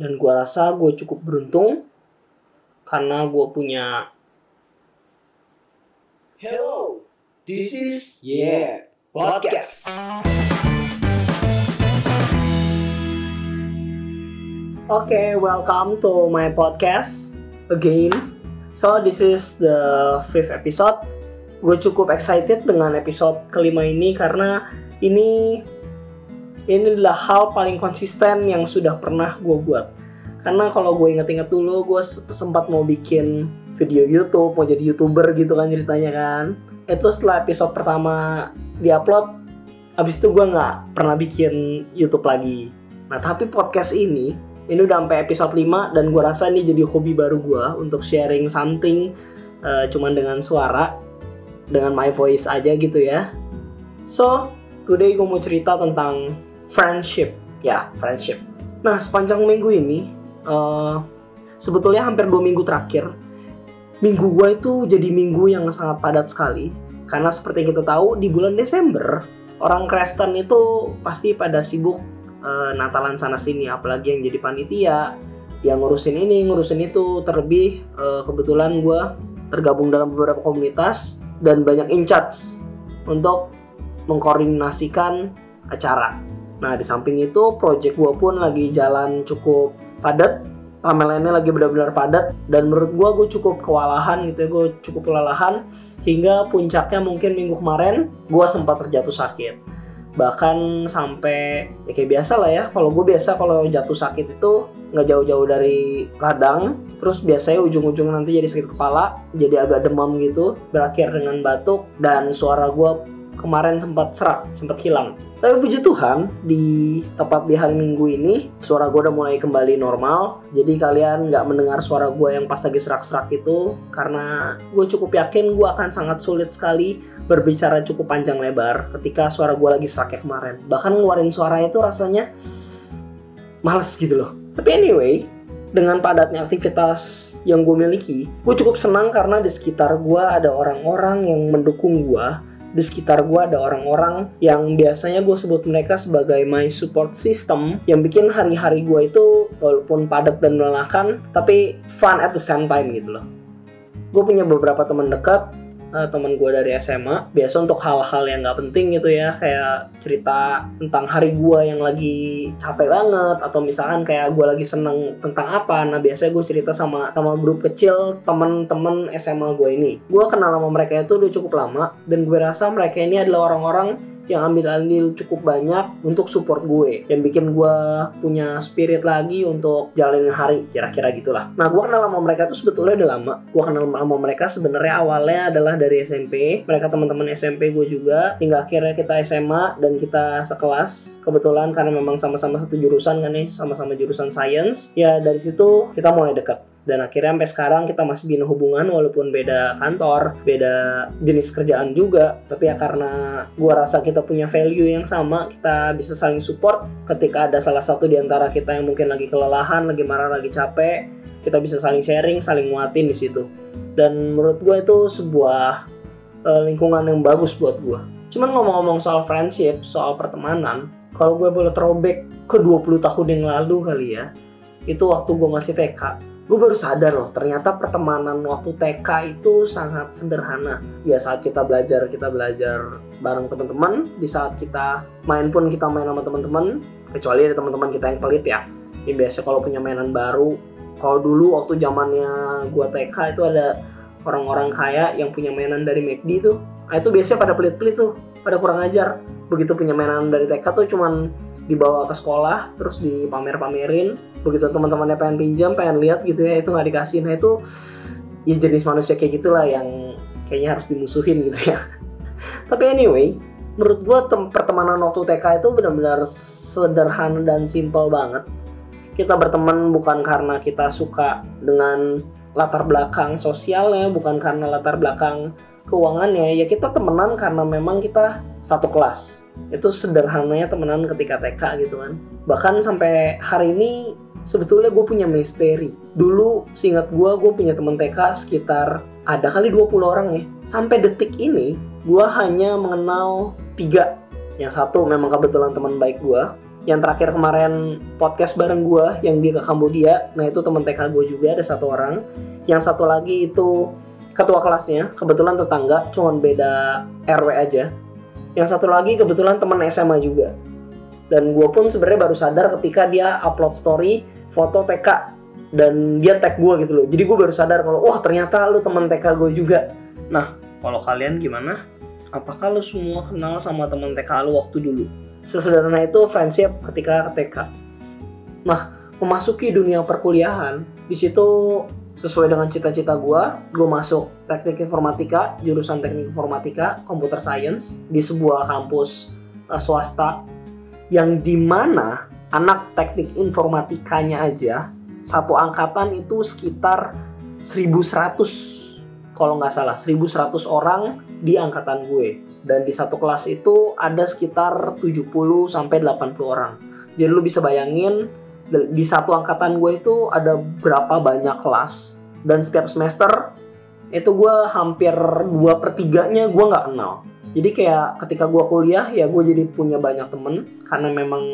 dan gue rasa gue cukup beruntung karena gue punya Hello, this is Yeah Podcast. Oke, welcome to my podcast again. So this is the fifth episode. Gue cukup excited dengan episode kelima ini karena ini ini adalah hal paling konsisten yang sudah pernah gue buat. Karena kalau gue inget-inget dulu, gue sempat mau bikin video YouTube, mau jadi youtuber gitu kan ceritanya kan. Itu setelah episode pertama diupload, abis itu gue nggak pernah bikin YouTube lagi. Nah tapi podcast ini ini udah sampai episode 5 dan gue rasa ini jadi hobi baru gue untuk sharing something uh, cuman dengan suara dengan my voice aja gitu ya so today gue mau cerita tentang friendship. Ya friendship. Nah sepanjang minggu ini uh, sebetulnya hampir dua minggu terakhir minggu gue itu jadi minggu yang sangat padat sekali. Karena seperti kita tahu di bulan Desember orang Kristen itu pasti pada sibuk uh, Natalan sana sini. Apalagi yang jadi panitia yang ngurusin ini ngurusin itu. Terlebih uh, kebetulan gue tergabung dalam beberapa komunitas dan banyak in charge untuk mengkoordinasikan acara nah di samping itu project gue pun lagi jalan cukup padat. Timeline lagi benar-benar padat. Dan menurut gue gue cukup kewalahan gitu ya. Gue cukup kelelahan. Hingga puncaknya mungkin minggu kemarin gue sempat terjatuh sakit. Bahkan sampai ya kayak biasa lah ya. Kalau gue biasa kalau jatuh sakit itu nggak jauh-jauh dari radang terus biasanya ujung-ujung nanti jadi sakit kepala jadi agak demam gitu berakhir dengan batuk. Dan suara gue kemarin sempat serak, sempat hilang. Tapi puji Tuhan, di tepat di hari Minggu ini, suara gue udah mulai kembali normal. Jadi kalian nggak mendengar suara gue yang pas lagi serak-serak itu, karena gue cukup yakin gue akan sangat sulit sekali berbicara cukup panjang lebar ketika suara gue lagi seraknya kemarin. Bahkan ngeluarin suara itu rasanya males gitu loh. Tapi anyway, dengan padatnya aktivitas yang gue miliki, gue cukup senang karena di sekitar gue ada orang-orang yang mendukung gue di sekitar gue ada orang-orang yang biasanya gue sebut mereka sebagai my support system yang bikin hari-hari gue itu walaupun padat dan melelahkan tapi fun at the same time gitu loh. Gue punya beberapa teman dekat uh, teman gue dari SMA biasa untuk hal-hal yang nggak penting gitu ya kayak cerita tentang hari gue yang lagi capek banget atau misalkan kayak gue lagi seneng tentang apa. Nah biasanya gue cerita sama sama grup kecil teman-teman SMA gue ini. Gue kenal sama mereka itu udah cukup lama dan gue rasa mereka ini adalah orang-orang yang ambil andil cukup banyak untuk support gue yang bikin gue punya spirit lagi untuk jalanin hari kira-kira gitulah. Nah gue kenal sama mereka tuh sebetulnya udah lama. Gue kenal sama mereka sebenarnya awalnya adalah dari SMP mereka teman-teman SMP gue juga hingga akhirnya kita SMA dan kita sekelas. Kebetulan karena memang sama-sama satu jurusan kan nih sama-sama jurusan science. Ya dari situ kita mulai dekat dan akhirnya sampai sekarang kita masih bina hubungan walaupun beda kantor beda jenis kerjaan juga. Tapi ya karena gua rasa kita punya value yang sama kita bisa saling support. Ketika ada salah satu di antara kita yang mungkin lagi kelelahan lagi marah lagi capek kita bisa saling sharing saling nguatin di situ. Dan menurut gue itu sebuah uh, lingkungan yang bagus buat gue cuman ngomong-ngomong soal friendship soal pertemanan kalau gue boleh throwback ke 20 tahun yang lalu kali ya itu waktu gue masih TK gue baru sadar loh ternyata pertemanan waktu TK itu sangat sederhana. Ya saat kita belajar kita belajar bareng teman-teman. Di saat kita main pun kita main sama teman-teman kecuali ada teman-teman kita yang pelit ya. Ini biasa kalau punya mainan baru kalau dulu waktu zamannya gue TK itu ada orang-orang kaya yang punya mainan dari McD tuh. Nah, itu biasanya pada pelit-pelit tuh pada kurang ajar. Begitu punya mainan dari TK tuh cuman dibawa ke sekolah terus dipamer-pamerin. Begitu teman-temannya pengen pinjam pengen lihat gitu ya itu nggak dikasih nah itu ya jenis manusia kayak gitulah yang kayaknya harus dimusuhin gitu ya. Tapi anyway menurut gue pertemanan waktu TK itu benar-benar sederhana dan simpel banget. Kita berteman bukan karena kita suka dengan latar belakang sosialnya bukan karena latar belakang keuangannya. Ya kita temenan karena memang kita satu kelas itu sederhananya temenan ketika TK gitu kan. Bahkan sampai hari ini sebetulnya gue punya misteri. Dulu seingat gue gue punya temen TK sekitar ada kali 20 orang ya sampai detik ini gue hanya mengenal tiga. Yang satu memang kebetulan teman baik gue yang terakhir kemarin podcast bareng gue yang dia ke Kambodia. Nah itu teman TK gue juga ada satu orang. Yang satu lagi itu ketua kelasnya. Kebetulan tetangga cuman beda RW aja yang satu lagi kebetulan teman SMA juga. Dan gue pun sebenarnya baru sadar ketika dia upload story foto TK dan dia tag gue gitu loh. Jadi gue baru sadar kalau wah ternyata lu teman TK gue juga. Nah kalau kalian gimana? Apakah lu semua kenal sama teman TK lu waktu dulu? Sesederhana itu friendship ketika ke TK. Nah, memasuki dunia perkuliahan, di situ sesuai dengan cita-cita gue, gue masuk teknik informatika, jurusan teknik informatika, computer science di sebuah kampus uh, swasta yang di mana anak teknik informatikanya aja satu angkatan itu sekitar 1100 kalau nggak salah 1100 orang di angkatan gue dan di satu kelas itu ada sekitar 70 sampai 80 orang. Jadi lu bisa bayangin di satu angkatan gue itu ada berapa banyak kelas dan setiap semester itu gue hampir dua per tiganya gue nggak kenal. Jadi kayak ketika gue kuliah ya gue jadi punya banyak temen karena memang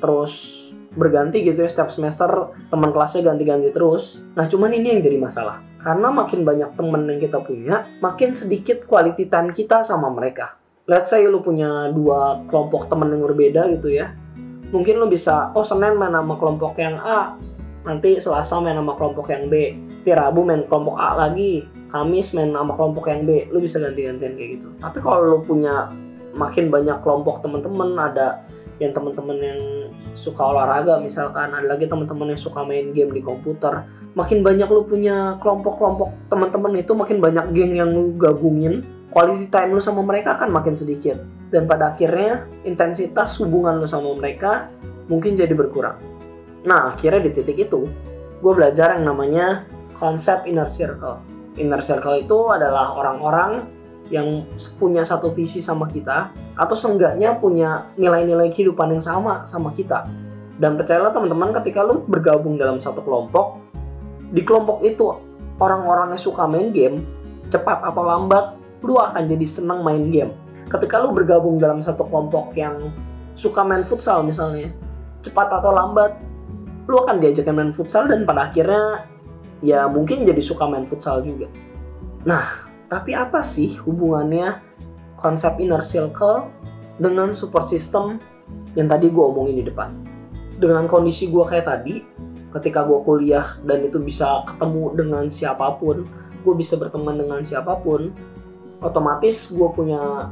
terus berganti gitu ya setiap semester teman kelasnya ganti-ganti terus. Nah cuman ini yang jadi masalah karena makin banyak temen yang kita punya, makin sedikit time kita sama mereka. Let's say lu punya dua kelompok temen yang berbeda gitu ya. Mungkin lu bisa, oh Senin main sama kelompok yang A, nanti Selasa main sama kelompok yang B, nanti Rabu main kelompok A lagi, Kamis main sama kelompok yang B, lu bisa ganti-gantian kayak gitu. Tapi kalau lu punya makin banyak kelompok temen-temen, ada yang teman-teman yang suka olahraga misalkan ada lagi teman-teman yang suka main game di komputer makin banyak lu punya kelompok-kelompok teman-teman itu makin banyak geng yang lu gabungin quality time lu sama mereka kan makin sedikit. Dan pada akhirnya intensitas hubungan lu sama mereka mungkin jadi berkurang. Nah akhirnya di titik itu gue belajar yang namanya konsep inner circle. Inner circle itu adalah orang-orang yang punya satu visi sama kita atau seenggaknya punya nilai-nilai kehidupan yang sama sama kita. Dan percayalah teman-teman ketika lu bergabung dalam satu kelompok di kelompok itu orang-orang yang suka main game cepat atau lambat lu akan jadi senang main game ketika lu bergabung dalam satu kelompok yang suka main futsal misalnya cepat atau lambat lu akan diajak main futsal dan pada akhirnya ya mungkin jadi suka main futsal juga nah tapi apa sih hubungannya konsep inner circle dengan support system yang tadi gue omongin di depan? Dengan kondisi gue kayak tadi, ketika gue kuliah dan itu bisa ketemu dengan siapa pun, gue bisa berteman dengan siapa pun, otomatis gue punya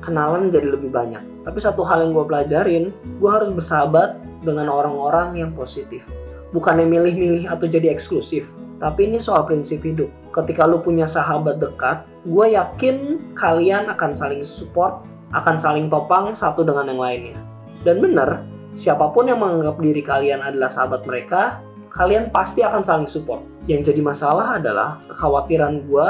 kenalan jadi lebih banyak. Tapi satu hal yang gue pelajarin, gue harus bersahabat dengan orang-orang yang positif. Bukannya milih-milih atau jadi eksklusif, tapi ini soal prinsip hidup. Ketika lu punya sahabat dekat, gue yakin kalian akan saling support, akan saling topang satu dengan yang lainnya. Dan benar, siapa pun yang menganggap diri kalian adalah sahabat mereka, kalian pasti akan saling support. Yang jadi masalah adalah kekhawatiran gue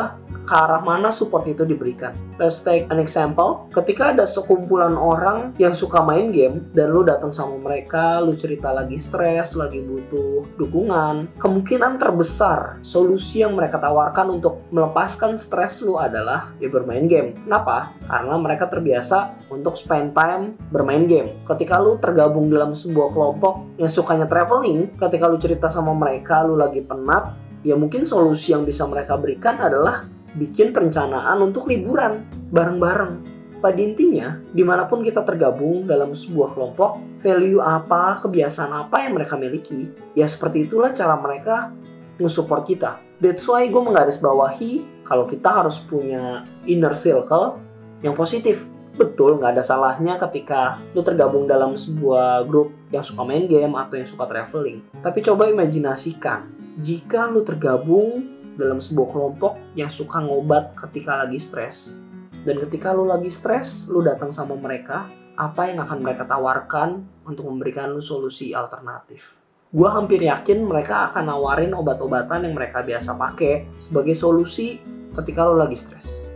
ke arah mana support itu diberikan. Let's take an example. Ketika ada sekumpulan orang yang suka main game dan lu datang sama mereka, lu cerita lagi stres, lagi butuh dukungan, kemungkinan terbesar solusi yang mereka tawarkan untuk melepaskan stres lu adalah ya bermain game. Kenapa? Karena mereka terbiasa untuk spend time bermain game. Ketika lu tergabung dalam sebuah kelompok yang sukanya traveling, ketika lu cerita sama mereka lu lagi penat, ya mungkin solusi yang bisa mereka berikan adalah bikin perencanaan untuk liburan bareng-bareng. Pada intinya, di mana pun kita tergabung dalam sebuah kelompok, value apa, kebiasaan apa yang mereka miliki, ya seperti itulah cara mereka nge-support kita. That's why gue menggarisbawahi kalau kita harus punya inner circle yang positif. Betul, nggak ada salahnya ketika lu tergabung dalam sebuah grup yang suka main game atau yang suka traveling. Tapi coba imajinasikan, jika lu tergabung dalam sebuah kelompok yang suka ngobat ketika lagi stres. Dan ketika lu lagi stres, lu datang sama mereka, apa yang akan mereka tawarkan untuk memberikan lu solusi alternatif. Gue hampir yakin mereka akan nawarin obat-obatan yang mereka biasa pakai sebagai solusi ketika lo lagi stres.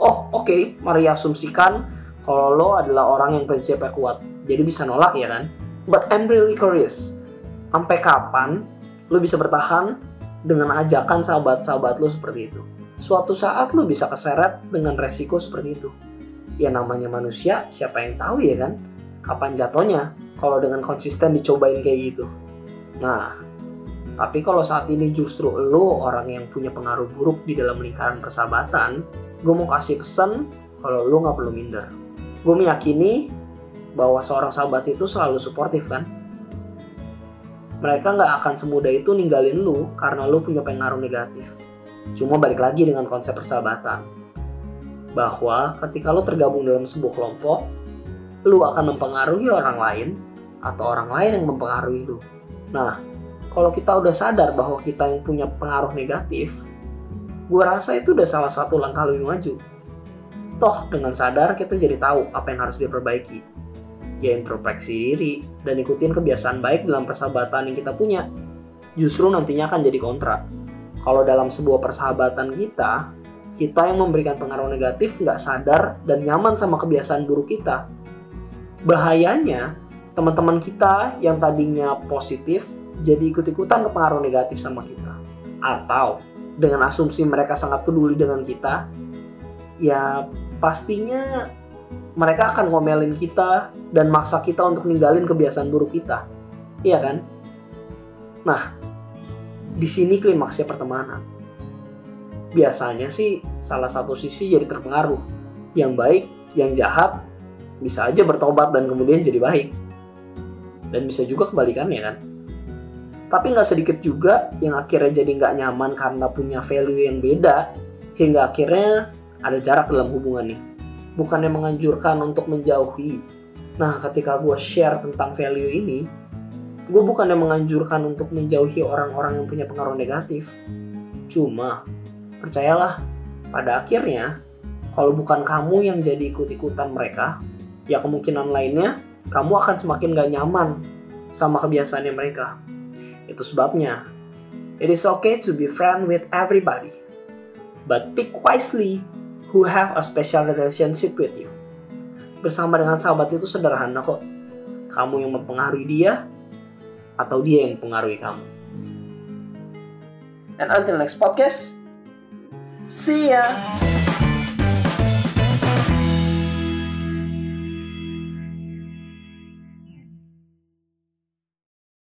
Oh, oke, okay. mari asumsikan kalau lo adalah orang yang prinsipnya kuat, jadi bisa nolak ya kan? But I'm really curious, sampai kapan lo bisa bertahan dengan ajakan sahabat-sahabat lo seperti itu. Suatu saat lo bisa keseret dengan resiko seperti itu. Ya namanya manusia, siapa yang tahu ya kan? kapan jatuhnya kalau dengan konsisten dicobain kayak gitu. Nah, tapi kalau saat ini justru lo orang yang punya pengaruh buruk di dalam lingkaran persahabatan, gue mau kasih pesan kalau lo nggak perlu minder. Gue meyakini bahwa seorang sahabat itu selalu suportif kan. Mereka nggak akan semudah itu ninggalin lu karena lu punya pengaruh negatif. Cuma balik lagi dengan konsep persahabatan. Bahwa ketika lu tergabung dalam sebuah kelompok, lu akan mempengaruhi orang lain atau orang lain yang mempengaruhi lu. Nah, kalau kita udah sadar bahwa kita yang punya pengaruh negatif, gue rasa itu udah salah satu langkah lebih maju. Toh, dengan sadar kita jadi tahu apa yang harus diperbaiki ya introspeksi diri dan ikutin kebiasaan baik dalam persahabatan yang kita punya. Justru nantinya akan jadi kontra. Kalau dalam sebuah persahabatan kita, kita yang memberikan pengaruh negatif nggak sadar dan nyaman sama kebiasaan buruk kita. Bahayanya, teman-teman kita yang tadinya positif jadi ikut-ikutan ke pengaruh negatif sama kita. Atau dengan asumsi mereka sangat peduli dengan kita, ya pastinya mereka akan ngomelin kita dan maksa kita untuk ninggalin kebiasaan buruk kita. Iya kan? Nah, di sini klimaksnya pertemanan. Biasanya sih salah satu sisi jadi terpengaruh. Yang baik, yang jahat bisa aja bertobat dan kemudian jadi baik. Dan bisa juga kebalikannya kan. Tapi nggak sedikit juga yang akhirnya jadi nggak nyaman karena punya value yang beda, hingga akhirnya ada jarak dalam hubungan nih bukannya menganjurkan untuk menjauhi. Nah, ketika gue share tentang value ini, gue bukannya menganjurkan untuk menjauhi orang-orang yang punya pengaruh negatif. Cuma, percayalah, pada akhirnya, kalau bukan kamu yang jadi ikut-ikutan mereka, ya kemungkinan lainnya, kamu akan semakin gak nyaman sama kebiasaannya mereka. Itu sebabnya, it is okay to be friend with everybody. But pick wisely who have a special relationship with you. Bersama dengan sahabat itu sederhana kok. Kamu yang mempengaruhi dia atau dia yang mempengaruhi kamu. And until next podcast, see ya.